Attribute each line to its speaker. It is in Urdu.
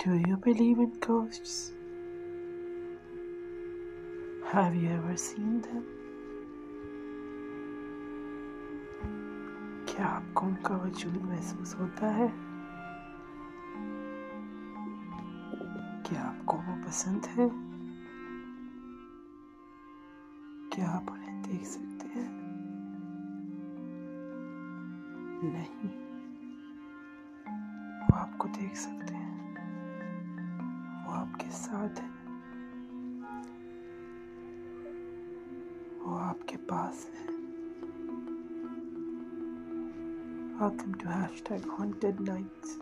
Speaker 1: Do you believe in ghosts? Have you ever seen them? کیا آپ کو ان کا وجود محسوس ہوتا ہے کیا آپ کو وہ پسند ہے کیا آپ انہیں دیکھ سکتے ہیں نہیں وہ آپ کو دیکھ سکتے ہیں کے ساتھ ہے وہ آپ کے پاس ہے Welcome to hashtag haunted nights.